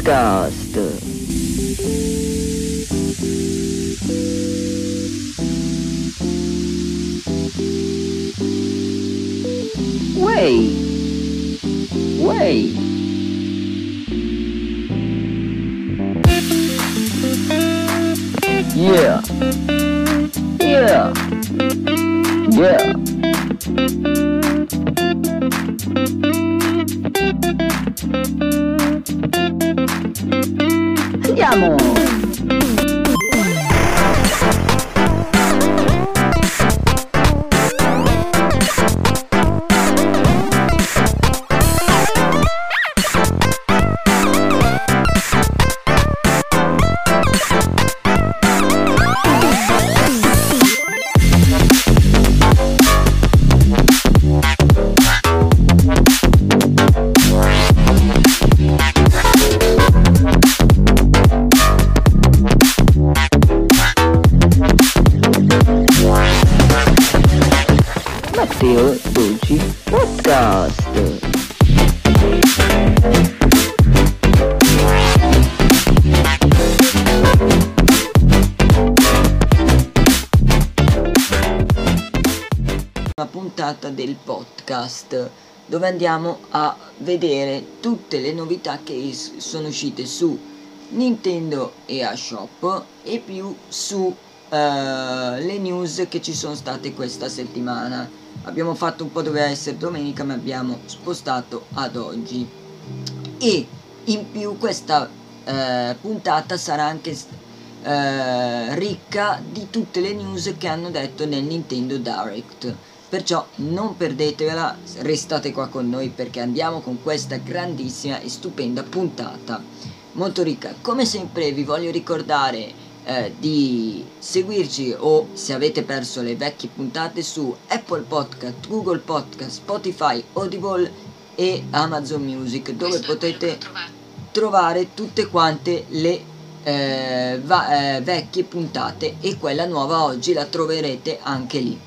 Podcast. Way. Way. Yeah. Yeah. Yeah. Andiamo! Matteo Dolci Podcast. Una puntata del podcast dove andiamo a vedere tutte le novità che sono uscite su Nintendo e a Shop e più su eh, le news che ci sono state questa settimana. Abbiamo fatto un po' doveva essere domenica ma abbiamo spostato ad oggi. E in più questa eh, puntata sarà anche eh, ricca di tutte le news che hanno detto nel Nintendo Direct. Perciò non perdetevela, restate qua con noi perché andiamo con questa grandissima e stupenda puntata. Molto ricca. Come sempre vi voglio ricordare eh, di seguirci o se avete perso le vecchie puntate su Apple Podcast, Google Podcast, Spotify, Audible e Amazon Music dove potete trovare tutte quante le eh, va- eh, vecchie puntate e quella nuova oggi la troverete anche lì.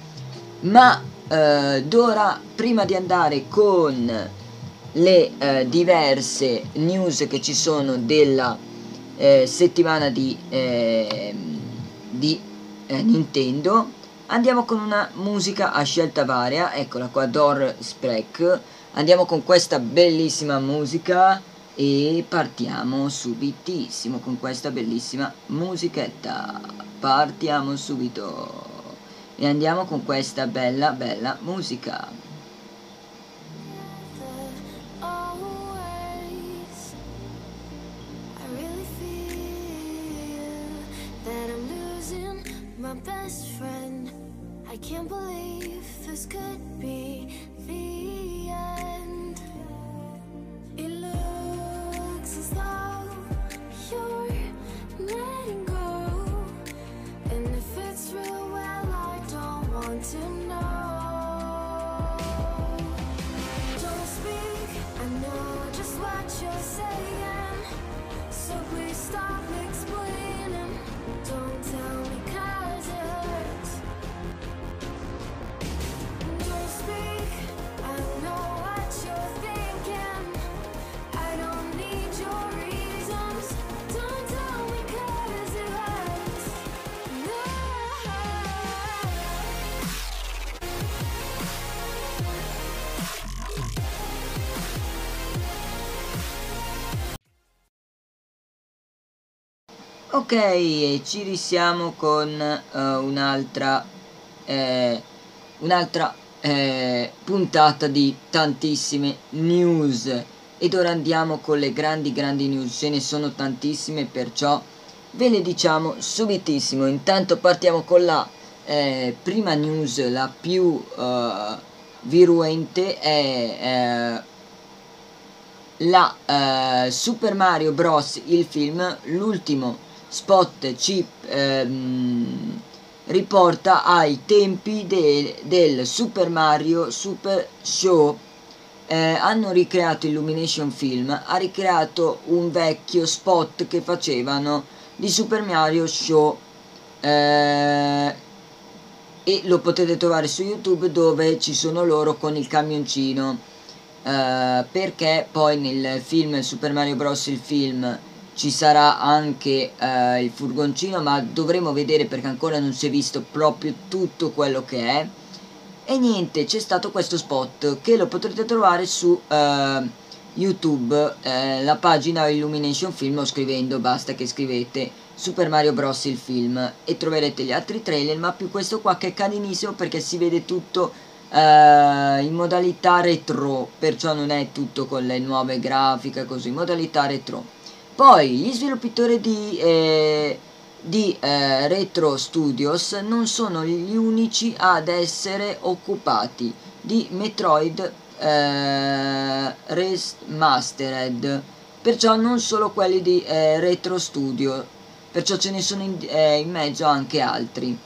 Ma eh, d'ora, prima di andare con le eh, diverse news che ci sono della eh, settimana di, ehm, di eh, Nintendo, andiamo con una musica a scelta varia, eccola qua, Dor Sprek. Andiamo con questa bellissima musica e partiamo subitissimo con questa bellissima musichetta. Partiamo subito e andiamo con questa bella bella musica. That I'm losing my best friend. I can't believe this could be the end. It looks as though you're letting go. And if it's real, well, I don't want to know. Ok, e ci risiamo con eh, un'altra eh, un'altra eh, puntata di tantissime news ed ora andiamo con le grandi grandi news, ce ne sono tantissime perciò ve le diciamo subitissimo. Intanto partiamo con la eh, prima news, la più eh, viruente è eh, la Super Mario Bros. il film, l'ultimo spot chip ehm, riporta ai tempi de- del Super Mario Super Show. Eh, hanno ricreato Illumination Film, ha ricreato un vecchio spot che facevano di Super Mario Show eh, e lo potete trovare su YouTube dove ci sono loro con il camioncino. eh, perché poi nel film Super Mario Bros. il film ci sarà anche eh, il furgoncino ma dovremo vedere perché ancora non si è visto proprio tutto quello che è. E niente c'è stato questo spot che lo potrete trovare su eh, youtube eh, la pagina Illumination Film o scrivendo basta che scrivete Super Mario Bros. il film. E troverete gli altri trailer ma più questo qua che è carinissimo perché si vede tutto eh, in modalità retro perciò non è tutto con le nuove grafiche così modalità retro poi gli sviluppatori di, eh, di eh, Retro Studios non sono gli unici ad essere occupati di Metroid eh, Remastered, perciò non solo quelli di eh, Retro Studio, perciò ce ne sono in, eh, in mezzo anche altri.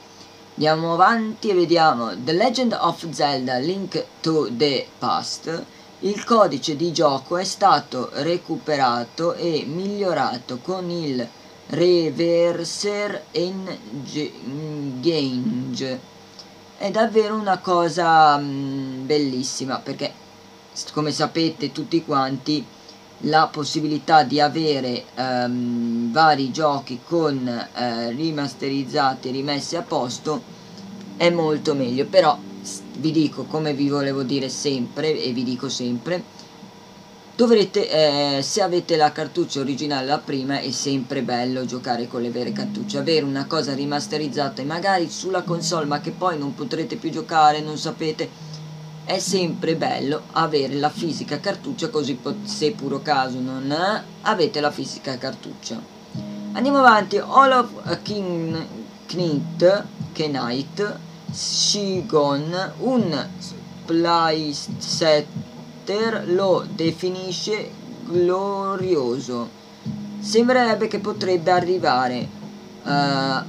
Andiamo avanti e vediamo The Legend of Zelda Link to the Past il codice di gioco è stato recuperato e migliorato con il Reverser Engage. È davvero una cosa mh, bellissima perché come sapete tutti quanti la possibilità di avere um, vari giochi con uh, rimasterizzati e rimessi a posto è molto meglio però vi dico come vi volevo dire sempre e vi dico sempre dovrete eh, se avete la cartuccia originale la prima è sempre bello giocare con le vere cartucce avere una cosa rimasterizzata e magari sulla console ma che poi non potrete più giocare non sapete è sempre bello avere la fisica cartuccia così se puro caso non è, avete la fisica cartuccia. Andiamo avanti All of King Knit Knight Shigon, un playsetter lo definisce glorioso. Sembrerebbe che potrebbe arrivare. Uh,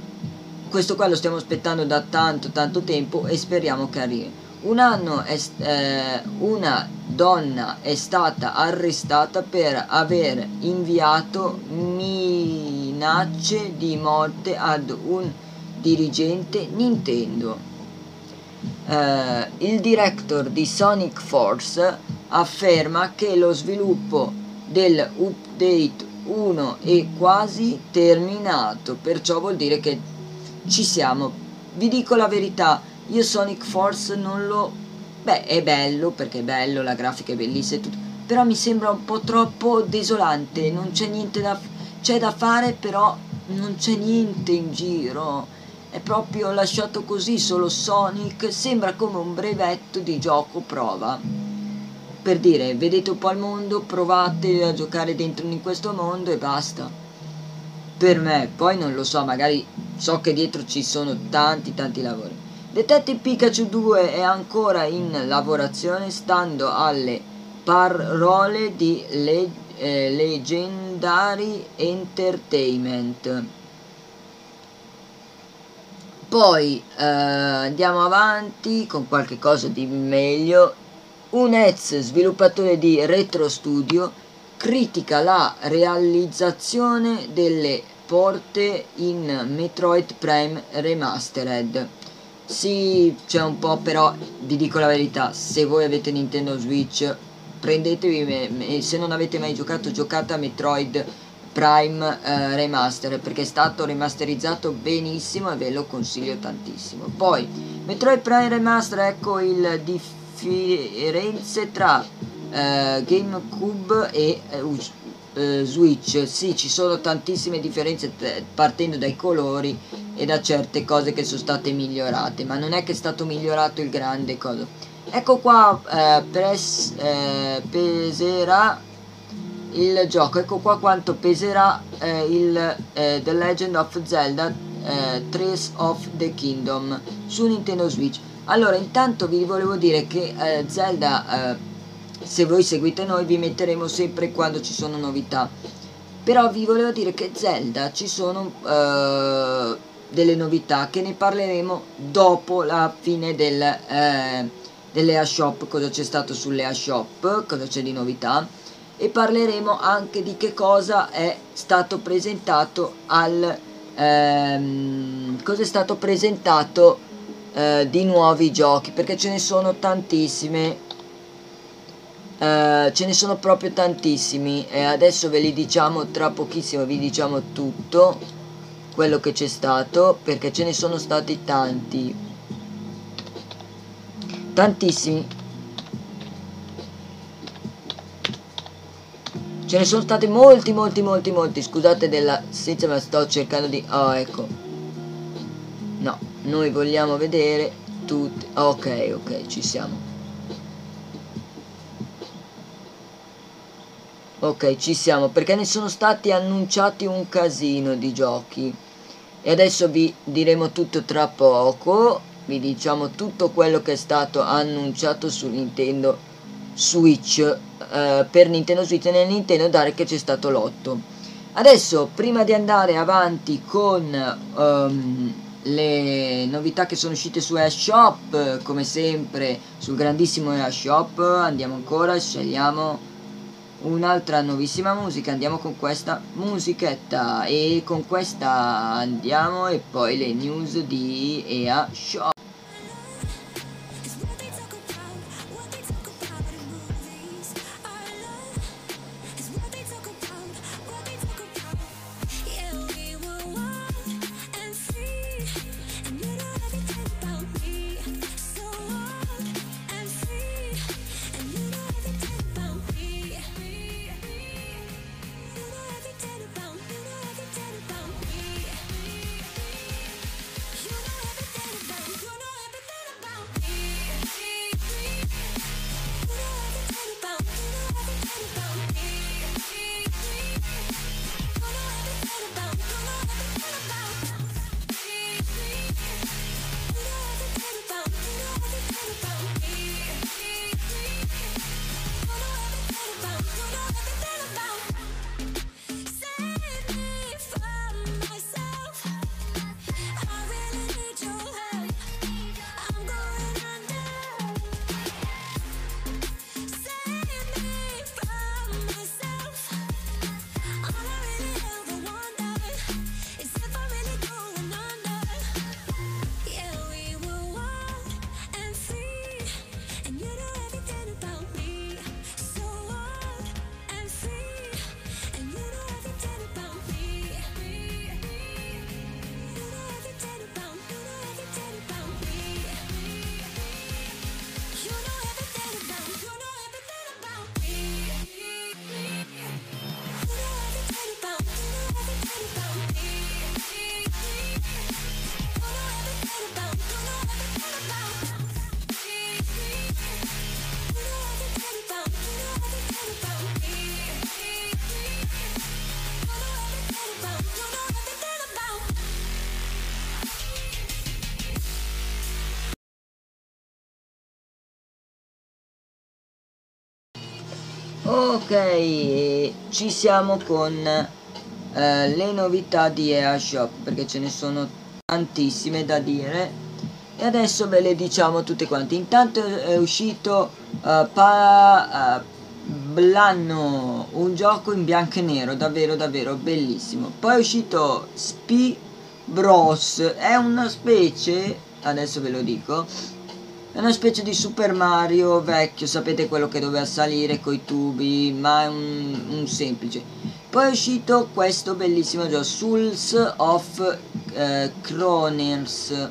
questo qua lo stiamo aspettando da tanto tanto tempo e speriamo che arrivi. Un anno è, eh, una donna è stata arrestata per aver inviato minacce di morte ad un dirigente Nintendo eh, il director di Sonic Force afferma che lo sviluppo dell'update 1 è quasi terminato, perciò vuol dire che ci siamo. Vi dico la verità, io Sonic Force non lo... Beh, è bello perché è bello, la grafica è bellissima e tutto, però mi sembra un po' troppo desolante, non c'è niente da... c'è da fare, però non c'è niente in giro è proprio lasciato così solo Sonic, sembra come un brevetto di gioco prova. Per dire, vedete un po' il mondo, provate a giocare dentro in questo mondo e basta. Per me, poi non lo so, magari so che dietro ci sono tanti tanti lavori. Detective Pikachu 2 è ancora in lavorazione stando alle parole di Le eh, Legendary Entertainment. Poi eh, andiamo avanti con qualche cosa di meglio. Un ex sviluppatore di Retro Studio critica la realizzazione delle porte in Metroid Prime Remastered. Sì, c'è un po', però vi dico la verità, se voi avete Nintendo Switch, prendetevi, se non avete mai giocato, giocate a Metroid Prime eh, Remaster perché è stato remasterizzato benissimo e ve lo consiglio tantissimo. Poi Metroid Prime Remaster, ecco il differenze tra eh, GameCube e eh, Switch. Sì, ci sono tantissime differenze partendo dai colori e da certe cose che sono state migliorate, ma non è che è stato migliorato il grande cosa. Ecco qua, eh, press, eh, peserà il gioco. Ecco qua quanto peserà eh, il eh, The Legend of Zelda eh, Trace of the Kingdom su Nintendo Switch. Allora intanto vi volevo dire che eh, Zelda eh, se voi seguite noi vi metteremo sempre quando ci sono novità. Però vi volevo dire che Zelda ci sono eh, delle novità che ne parleremo dopo la fine del, delle shop cosa c'è stato sulle shop cosa c'è di novità e parleremo anche di che cosa è stato presentato al ehm, cosa è stato presentato eh, di nuovi giochi perché ce ne sono tantissime Eh, ce ne sono proprio tantissimi e adesso ve li diciamo tra pochissimo, vi diciamo tutto quello che c'è stato perché ce ne sono stati tanti. Tantissimi. Ce ne sono stati molti, molti, molti, molti. Scusate della senza ma sto cercando di... Oh, ecco. No, noi vogliamo vedere tutti. Ok, ok, ci siamo. Ok, ci siamo, perché ne sono stati annunciati un casino di giochi. E adesso vi diremo tutto tra poco. Vi diciamo tutto quello che è stato annunciato su Nintendo Switch. eh, per Nintendo Switch e nel Nintendo Direct c'è stato l'otto. Adesso, prima di andare avanti con ehm, le novità che sono uscite su Ash Shop, eh, come sempre sul grandissimo Ash Shop, andiamo ancora, scegliamo un'altra nuovissima musica andiamo con questa musichetta e con questa andiamo e poi le news di EA Ok, ci siamo con eh, le novità di EA Shop perché ce ne sono tantissime da dire e adesso ve le diciamo tutte quante. Intanto è uscito eh, pa, eh, l'anno un gioco in bianco e nero, davvero davvero bellissimo. Poi è uscito Spy Bros, è una specie, adesso ve lo dico, è una specie di Super Mario vecchio, sapete quello che doveva salire coi tubi, ma è un, un semplice. Poi è uscito questo bellissimo gioco, Souls of eh, Kroners.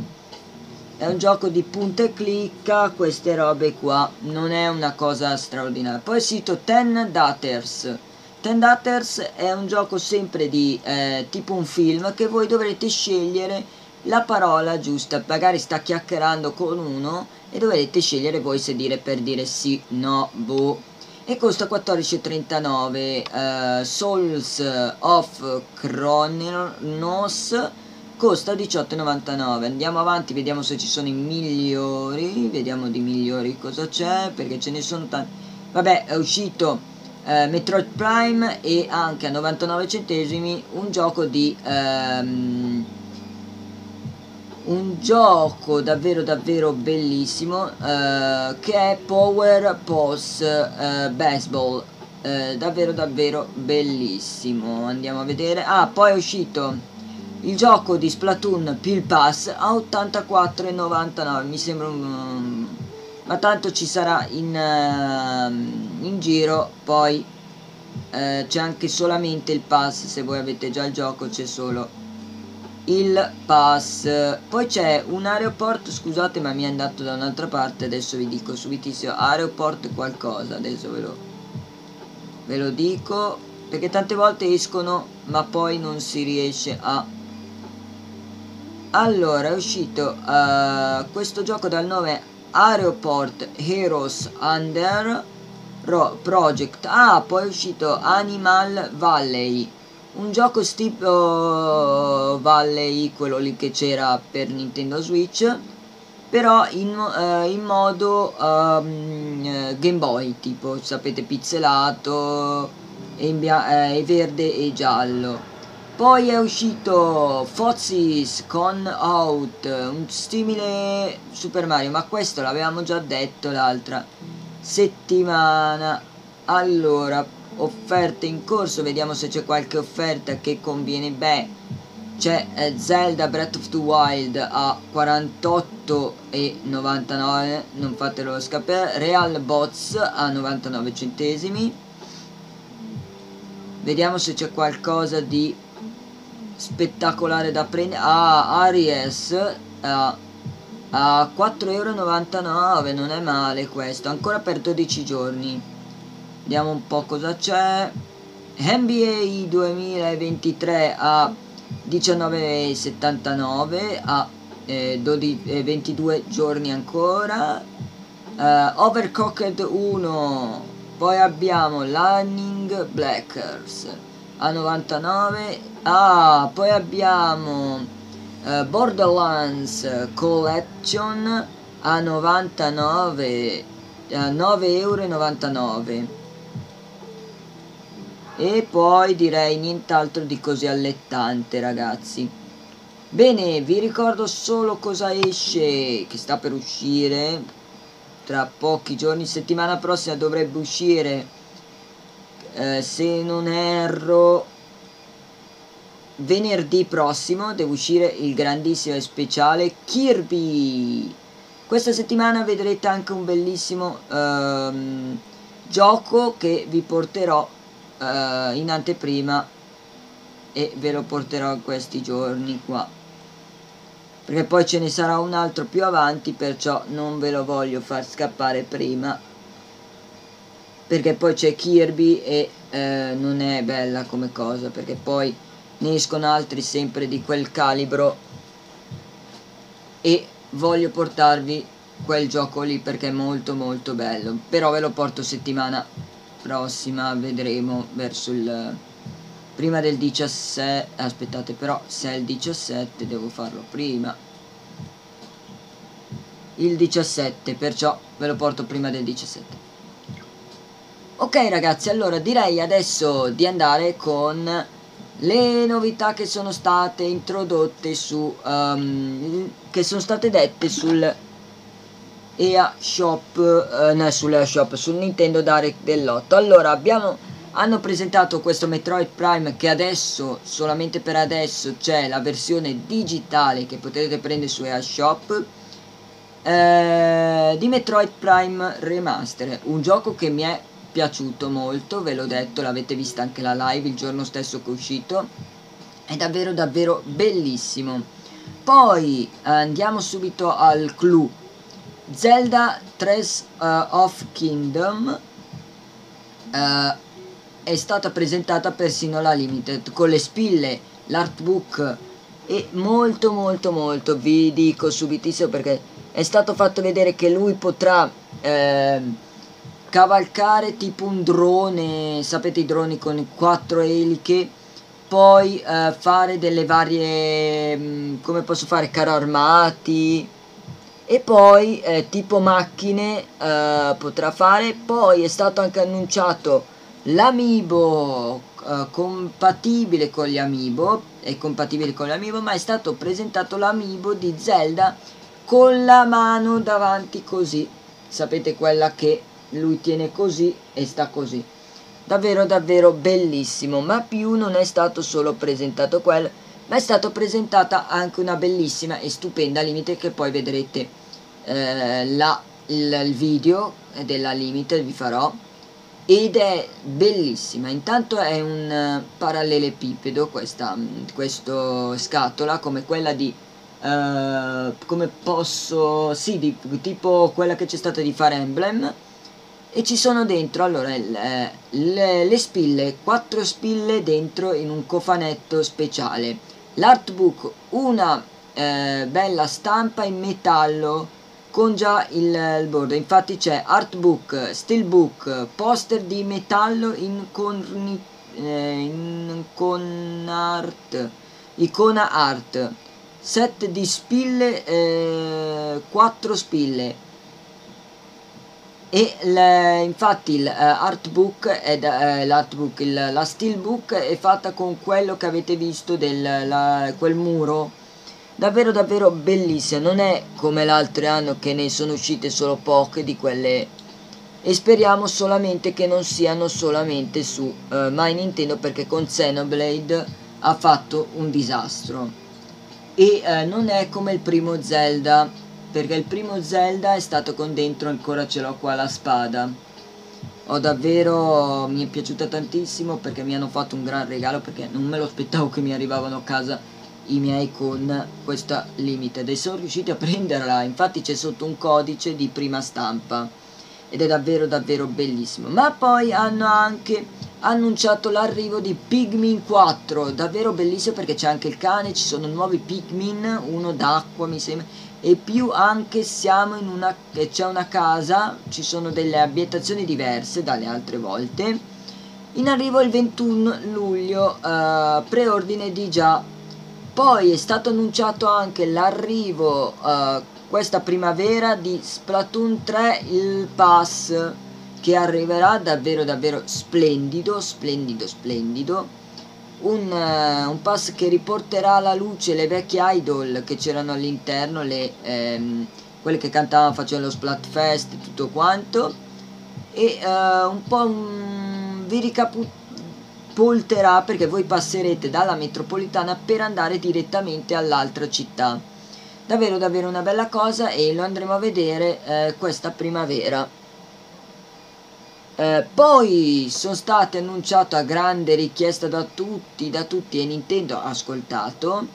È un gioco di punta e clicca, queste robe qua, non è una cosa straordinaria. Poi è uscito Ten Datters. Ten Datters è un gioco sempre di eh, tipo un film che voi dovrete scegliere la parola giusta. Magari sta chiacchierando con uno e dovrete scegliere voi se dire per dire sì, no, boh. E costa 14,39 eh, Souls of Chronos costa 18,99 andiamo avanti vediamo se ci sono i migliori vediamo di migliori cosa c'è perché ce ne sono tanti vabbè è uscito eh, Metroid Prime e anche a 99 centesimi un gioco di ehm, un gioco davvero davvero bellissimo eh, che è Power Pose eh, Baseball. Eh, davvero davvero bellissimo. Andiamo a vedere. Ah poi è uscito il gioco di Splatoon Pill Pass a 84,99 mi sembra un, ma tanto ci sarà in, ehm, in giro. Poi eh, c'è anche solamente il pass. Se voi avete già il gioco c'è solo il pass. Poi c'è un aeroporto scusate ma mi è andato da un'altra parte adesso vi dico subitissimo aeroporto qualcosa adesso ve lo, ve lo dico perché tante volte escono ma poi non si riesce a allora è uscito uh, questo gioco dal nome Aeroport Heroes Under Ro Project. Ah poi è uscito Animal Valley un gioco tipo Valley quello lì che c'era per Nintendo Switch però in, uh, in modo um, Game Boy tipo sapete pixelato e, eh, verde e giallo poi è uscito Fozzies con Out, un simile Super Mario, ma questo l'avevamo già detto l'altra settimana. Allora, offerte in corso, vediamo se c'è qualche offerta che conviene. Beh, c'è eh, Zelda Breath of the Wild a 48,99, non fatelo scappare. Real Bots a 99 centesimi. Vediamo se c'è qualcosa di spettacolare da prendere ah Aries ah, a 4,99€ non è male questo ancora per 12 giorni vediamo un po' cosa c'è. NBA 2023 a 19,79 a eh, 12, eh, 22 giorni ancora. Uh, Overcooked 1 poi abbiamo Lightning Blackers a 99 ah poi abbiamo uh, Borderlands Collection a 99 a 9,99 e poi direi nient'altro di così allettante ragazzi. Bene vi ricordo solo cosa esce che sta per uscire. Tra pochi giorni settimana prossima dovrebbe uscire. Eh, se non erro venerdì prossimo deve uscire il grandissimo e speciale Kirby. Questa settimana vedrete anche un bellissimo ehm, gioco che vi porterò eh, in anteprima e ve lo porterò in questi giorni qua. Perché poi ce ne sarà un altro più avanti perciò non ve lo voglio far scappare prima. Perché poi c'è Kirby e eh, non è bella come cosa perché poi ne escono altri sempre di quel calibro. E voglio portarvi quel gioco lì perché è molto molto bello. Però ve lo porto settimana prossima vedremo verso il prima del 17 aspettate però se è il 17 devo farlo prima. Il 17 perciò ve lo porto prima del 17 Ok ragazzi, allora direi adesso di andare con le novità che sono state introdotte su um, che sono state dette sul EA Shop uh, no, sull'EA sul Nintendo Direct dell'8 allora abbiamo hanno presentato questo Metroid Prime che adesso solamente per adesso c'è la versione digitale che potete prendere su EA Shop eh, di Metroid Prime Remaster un gioco che mi è piaciuto molto, ve l'ho detto, l'avete vista anche la live il giorno stesso che è uscito. È davvero davvero bellissimo. Poi andiamo subito al clou. Zelda 3 uh, of Kingdom uh, è stata presentata persino la Limited con le spille, l'artbook e molto molto molto vi dico subitissimo perché è stato fatto vedere che lui potrà eh, cavalcare tipo un drone, sapete i droni con quattro eliche, poi eh, fare delle varie, mh, mm, come posso fare, carro armati, e poi eh, tipo macchine eh, potrà fare, poi è stato anche annunciato l'amiibo eh, compatibile con gli amiibo, è compatibile con gli amiibo, ma è stato presentato l'amiibo di Zelda con la mano davanti così, sapete quella che lui tiene così e sta così. Davvero davvero bellissimo ma più non è stato solo presentato quello ma è stata presentata anche una bellissima e stupenda limite che poi vedrete. Eh, la il, il video della Limited vi farò ed è bellissima. Intanto è un eh, parallelepipedo questa questo scatola come quella di eh, come posso sì di, tipo quella che c'è stata di Fire Emblem. E ci sono dentro allora le, le, le spille quattro spille dentro in un cofanetto speciale l'artbook una eh, bella stampa in metallo con già il, il bordo. Infatti c'è artbook steelbook poster di metallo in con, eh, in con art icona art. Set di spille eh, 4 spille e le, infatti uh, da, uh, l'artbook il, la steelbook è fatta con quello che avete visto del la, quel muro. Davvero davvero bellissima. Non è come l'altro anno che ne sono uscite solo poche di quelle. E speriamo solamente che non siano solamente su uh, My Nintendo perché con Xenoblade ha fatto un disastro. E non è come il primo Zelda perché il primo Zelda è stato con dentro ancora ce l'ho qua la spada. Ho davvero mi è piaciuta tantissimo perché mi hanno fatto un gran regalo perché non me lo aspettavo che mi arrivavano a casa i miei con questa limited e sono riusciti a prenderla infatti c'è sotto un codice di prima stampa ed è davvero davvero bellissimo. Ma poi hanno anche annunciato l'arrivo di Pikmin 4 davvero bellissimo perché c'è anche il cane ci sono nuovi Pikmin uno d'acqua mi sembra e più anche siamo in una c'è una casa ci sono delle abitazioni diverse dalle altre volte. In arrivo il 21 luglio uh, preordine di già. Poi è stato annunciato anche l'arrivo uh, questa primavera di Splatoon 3 il pass che arriverà davvero davvero splendido splendido splendido un, uh, un, pass che riporterà alla luce le vecchie idol che c'erano all'interno, ehm, quelle che cantavano facendo lo Splatfest e tutto quanto, e uh, un po' um, vi ricapolterà perché voi passerete dalla metropolitana per andare direttamente all'altra città. Davvero davvero una bella cosa e lo andremo a vedere eh, questa primavera. Eh, poi sono state annunciate a grande richiesta da tutti, da tutti e Nintendo ha ascoltato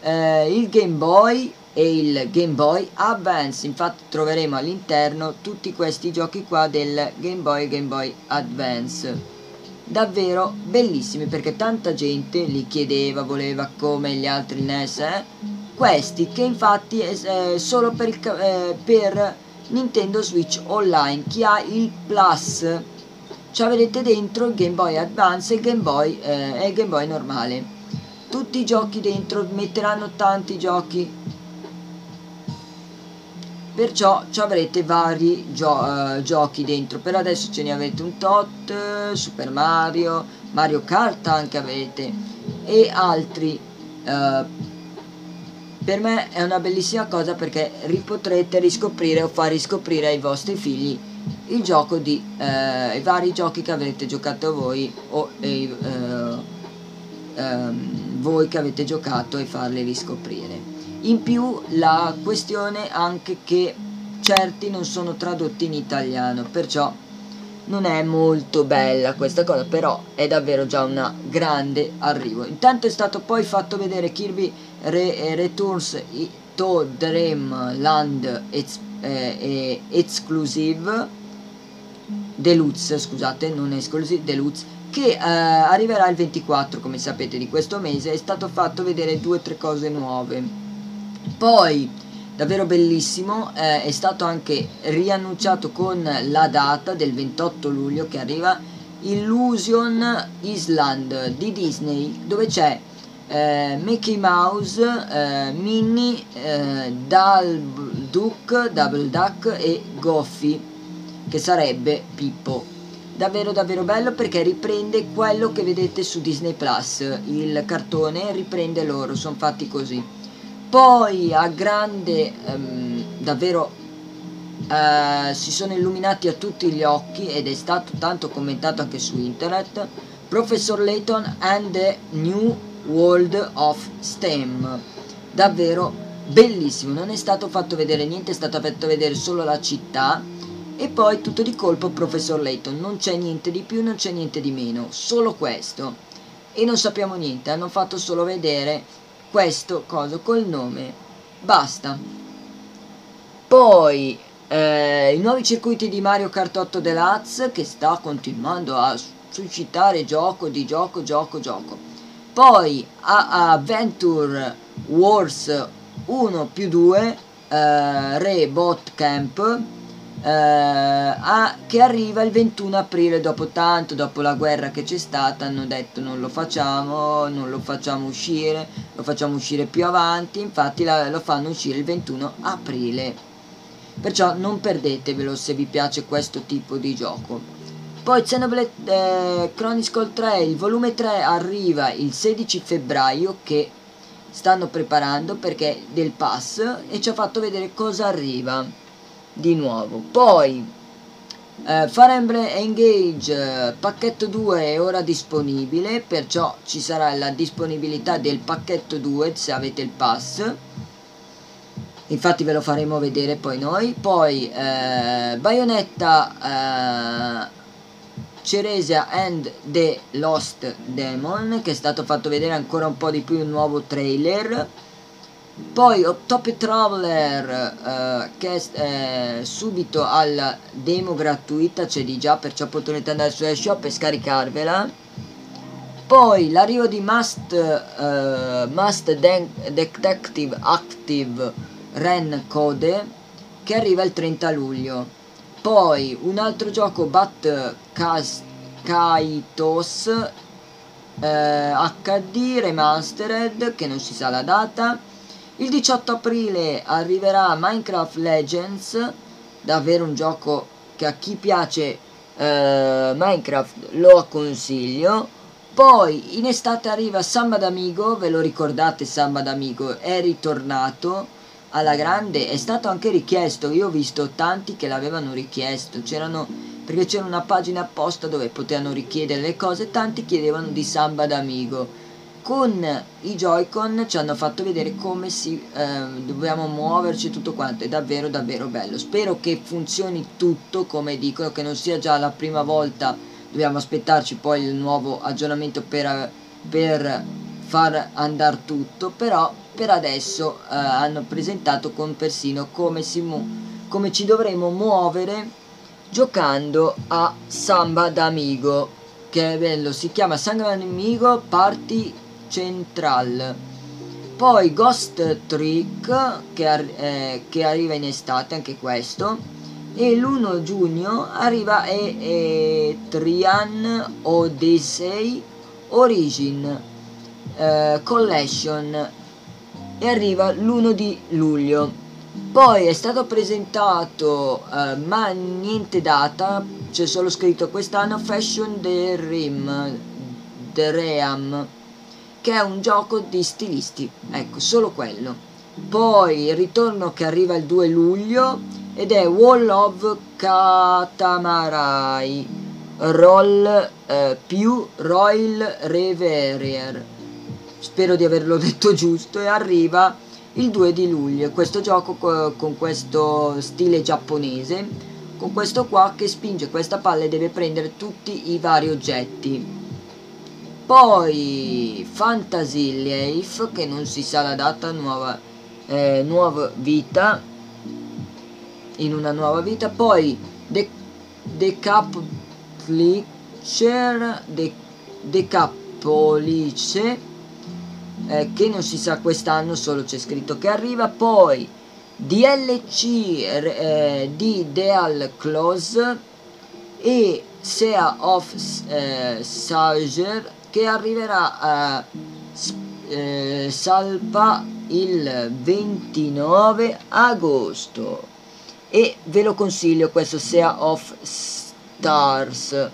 eh, il Game Boy e il Game Boy Advance. Infatti troveremo all'interno tutti questi giochi qua del Game Boy e Game Boy Advance. Davvero bellissimi perché tanta gente li chiedeva, voleva come gli altri NES. Eh? Questi che infatti è eh, solo per, eh, per Nintendo Switch Online chi ha il Plus. Ci avrete dentro il Game Boy Advance e il Game Boy, eh, il Game Boy normale. Tutti i giochi dentro metteranno tanti giochi. Perciò ci avrete vari gio uh, giochi dentro. Per adesso ce ne avete un tot Super Mario Mario Kart anche avete e altri uh, per me è una bellissima cosa perché potrete riscoprire o far riscoprire ai vostri figli il gioco di eh, i vari giochi che avrete giocato voi o eh, ehm, voi che avete giocato e farli riscoprire. In più la questione anche che certi non sono tradotti in italiano perciò non è molto bella questa cosa però è davvero già un grande arrivo. Intanto è stato poi fatto vedere Kirby Re eh, Returns to Dreamland ex eh, Exclusive Deluxe scusate non Exclusive Deluxe che eh, arriverà il 24 come sapete di questo mese. È stato fatto vedere due o tre cose nuove. Poi davvero bellissimo eh, è stato anche riannunciato con la data del 28 luglio che arriva Illusion Island di Disney dove c'è eh, Mickey Mouse, eh, Minnie, eh, Double Duck, Double Duck e Goffy che sarebbe Pippo. Davvero davvero bello perché riprende quello che vedete su Disney Plus. Il cartone riprende loro sono fatti così. Poi a grande ehm, davvero eh, si sono illuminati a tutti gli occhi ed è stato tanto commentato anche su internet. Professor Layton and the New World of STEM davvero bellissimo, non è stato fatto vedere niente, è stato fatto vedere solo la città e poi tutto di colpo Professor Layton, non c'è niente di più, non c'è niente di meno, solo questo. E non sappiamo niente, hanno fatto solo vedere questo coso col nome. Basta. Poi eh, i nuovi circuiti di Mario Kart 8 Deluxe che sta continuando a suscitare gioco di gioco, gioco, gioco. Poi a Adventure Wars 1 più 2 eh, Re Bot Camp eh, a, che arriva il 21 aprile dopo tanto, dopo la guerra che c'è stata hanno detto non lo facciamo, non lo facciamo uscire, lo facciamo uscire più avanti, infatti la, lo fanno uscire il 21 aprile. Perciò non perdetevelo se vi piace questo tipo di gioco. Poi Xenoblade eh, Chronicle 3, il volume 3 arriva il 16 febbraio che stanno preparando perché del pass e ci ha fatto vedere cosa arriva di nuovo. Poi eh, Fire Emblem Engage eh, pacchetto 2 è ora disponibile, perciò ci sarà la disponibilità del pacchetto 2 se avete il pass infatti ve lo faremo vedere poi noi poi eh, Bayonetta eh, Ceresia and the Lost Demon che è stato fatto vedere ancora un po' di più un nuovo trailer poi Octopi Traveler eh, che è eh, subito alla demo gratuita c'è di già perciò potrete andare su shop e scaricarvela poi l'arrivo di Must, uh, Must De Detective Active Ren Code che arriva il 30 luglio. Poi un altro gioco Bat Kas Kaitos eh, HD Remastered che non si sa la data. Il 18 aprile arriverà Minecraft Legends, davvero un gioco che a chi piace eh, Minecraft lo consiglio. Poi in estate arriva Samba d'Amigo, ve lo ricordate Samba d'Amigo? È ritornato alla grande è stato anche richiesto. Io ho visto tanti che l'avevano richiesto. C'erano perché c'era una pagina apposta dove potevano richiedere le cose tanti chiedevano di samba d'amigo. Con i Joy-Con ci hanno fatto vedere come si eh, dobbiamo muoverci tutto quanto. È davvero davvero bello. Spero che funzioni tutto come dicono che non sia già la prima volta. Dobbiamo aspettarci poi il nuovo aggiornamento per, per far andare tutto però per adesso eh, hanno presentato con persino come, come ci dovremo muovere giocando a Samba d'Amigo che è bello, si chiama Samba d'Amigo Party Central. Poi Ghost Trick che, ar eh, che, arriva in estate anche questo e l'1 giugno arriva e, e Trian Odyssey Origin eh, Collection e arriva l'1 di luglio. Poi è stato presentato, eh, ma niente data, c'è solo scritto quest'anno Fashion The Rim, The Ream, che è un gioco di stilisti, ecco, solo quello. Poi il ritorno che arriva il 2 luglio ed è Wall of Katamarai, Roll eh, più Royal Reverier spero di averlo detto giusto, e arriva il 2 di luglio. Questo gioco con questo stile giapponese, con questo qua che spinge questa palla e deve prendere tutti i vari oggetti. Poi Fantasy Life, che non si sa la data, nuova, eh, nuova vita, in una nuova vita. Poi The, The Cap Fletcher, The, The Capolice, eh, che non si sa quest'anno, solo c'è scritto che arriva, poi DLC eh, di Deal Close e Sea of eh, Sager che arriverà a eh, Salpa il 29 agosto. E ve lo consiglio questo Sea of Stars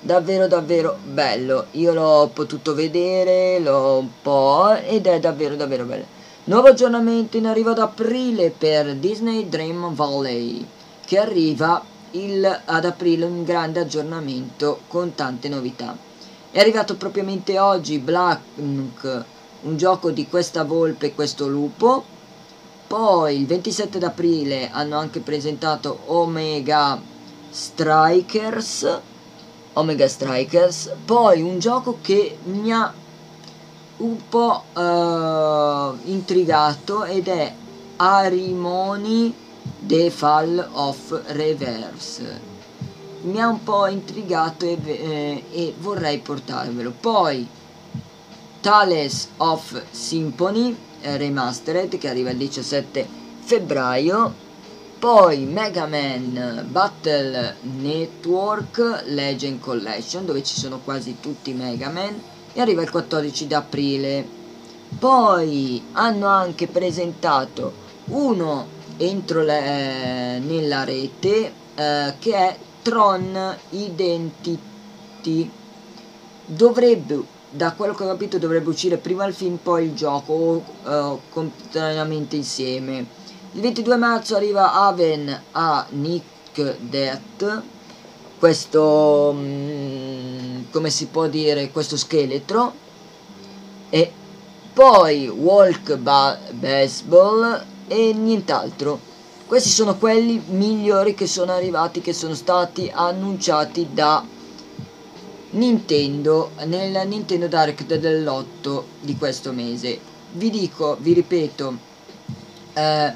davvero davvero bello. Io l'ho potuto vedere l'ho un po' ed è davvero davvero bello. Nuovo aggiornamento in arrivo ad aprile per Disney Dream Valley che arriva il, ad aprile un grande aggiornamento con tante novità. È arrivato propriamente oggi Black un gioco di questa volpe e questo lupo. Poi il 27 d'aprile hanno anche presentato Omega Strikers. Omega Strikers. Poi un gioco che mi ha un po' eh, intrigato ed è Arimony The Fall of Reverse. Mi ha un po' intrigato e, eh, e vorrei portarvelo. Poi Tales of Symphony eh, Remastered che arriva il 17 febbraio. Poi Mega Man Battle Network Legend Collection dove ci sono quasi tutti i Mega Man e arriva il 14 d'aprile. Poi hanno anche presentato uno entro le, nella rete eh, che è Tron Identity. Dovrebbe da quello che ho capito dovrebbe uscire prima il film poi il gioco uh, contemporaneamente insieme il 22 marzo arriva Aven a Nick Death questo um, come si può dire questo scheletro. E poi Walk ba Baseball e nient'altro. Questi sono quelli migliori che sono arrivati che sono stati annunciati da Nintendo nel Nintendo Direct dell'8 di questo mese. Vi dico, vi ripeto, eh,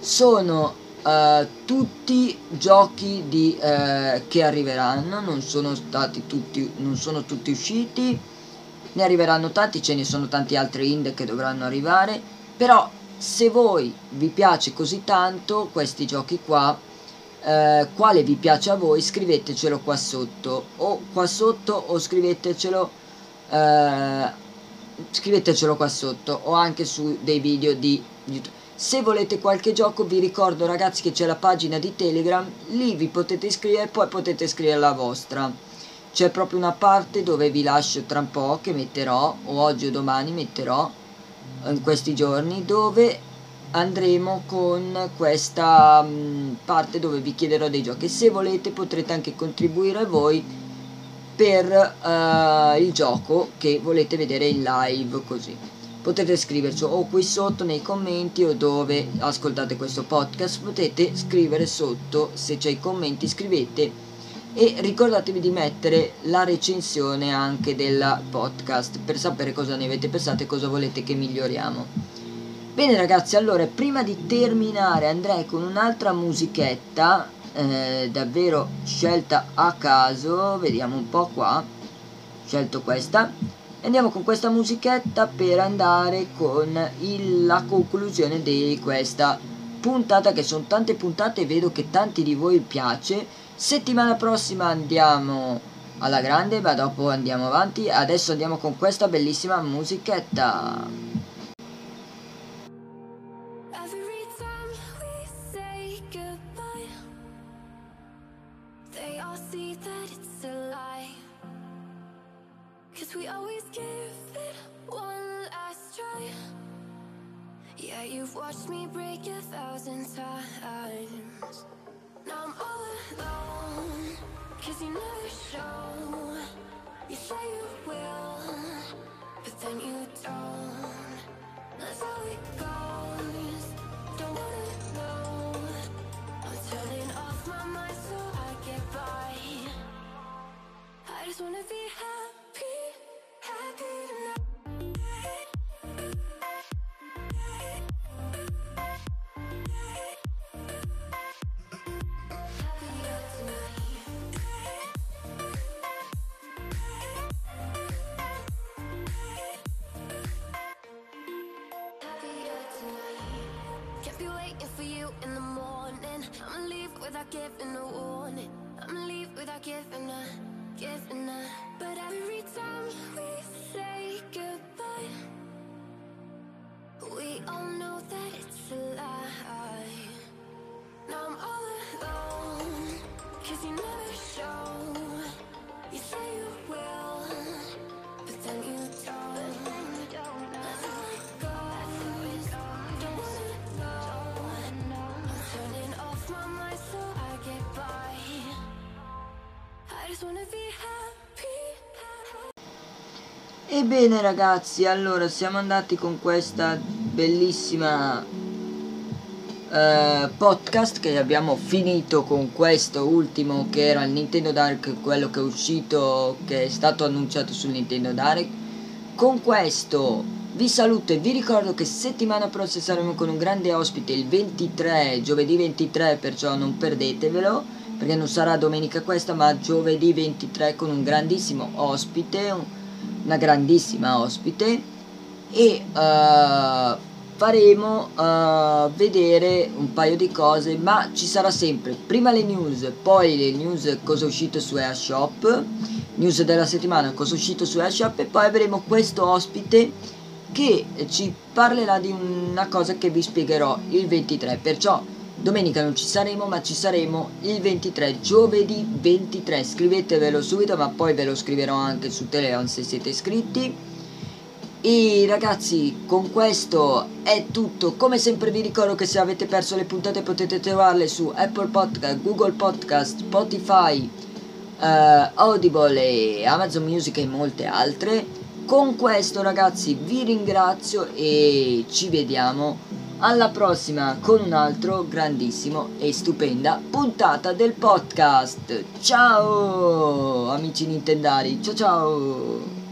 sono eh, tutti giochi di, eh, che arriveranno, non sono stati tutti, non sono tutti usciti, ne arriveranno tanti, ce ne sono tanti altri indie che dovranno arrivare, però se voi vi piace così tanto questi giochi qua eh, quale vi piace a voi scrivetecelo qua sotto. O qua sotto o scrivetecelo eh, scrivetecelo qua sotto. O anche su dei video di youtube se volete qualche gioco vi ricordo ragazzi che c'è la pagina di telegram. Lì vi potete iscrivere e poi potete scrivere la vostra. C'è proprio una parte dove vi lascio tra un po' che metterò o oggi o domani metterò in questi giorni dove andremo con questa mm, parte dove vi chiederò dei giochi. Se volete potrete anche contribuire voi per uh, il gioco che volete vedere in live così potete scriverci o qui sotto nei commenti o dove ascoltate questo podcast. Potete scrivere sotto se c'è i commenti scrivete. E ricordatevi di mettere la recensione anche del podcast per sapere cosa ne avete pensato e cosa volete che miglioriamo. Bene ragazzi, allora prima di terminare andrei con un'altra musichetta, eh, davvero scelta a caso, vediamo un po' qua, scelto questa, andiamo con questa musichetta per andare con il, la conclusione di questa puntata, che sono tante puntate e vedo che tanti di voi piace, settimana prossima andiamo alla grande, ma dopo andiamo avanti, adesso andiamo con questa bellissima musichetta. Giving a warning. I'ma leave without giving a, giving a. But every time we say goodbye We all know that it's a lie. Now I'm all alone Cause you never show. You say you will But then you don't Ebbene ragazzi, allora siamo andati con questa bellissima eh, podcast che abbiamo finito con questo ultimo che era il Nintendo Dark, quello che è uscito, che è stato annunciato sul Nintendo Dark. Con questo vi saluto e vi ricordo che settimana prossima saremo con un grande ospite il 23, giovedì 23, perciò non perdetevelo, perché non sarà domenica questa, ma giovedì 23 con un grandissimo ospite, una grandissima ospite. E uh, faremo uh, vedere un paio di cose ma ci sarà sempre prima le news poi le news cosa è uscito su Airshop news della settimana cosa è uscito su Airshop e poi avremo questo ospite che ci parlerà di una cosa che vi spiegherò il 23 perciò domenica non ci saremo ma ci saremo il 23 giovedì 23 scrivetevelo subito ma poi ve lo scriverò anche su Telegram se siete iscritti e ragazzi, con questo è tutto. Come sempre vi ricordo che se avete perso le puntate potete trovarle su Apple Podcast, Google Podcast, Spotify, uh, Audible e Amazon Music e molte altre. Con questo ragazzi vi ringrazio e ci vediamo alla prossima con un altro grandissimo e stupenda puntata del podcast. Ciao amici nintendari, ciao ciao!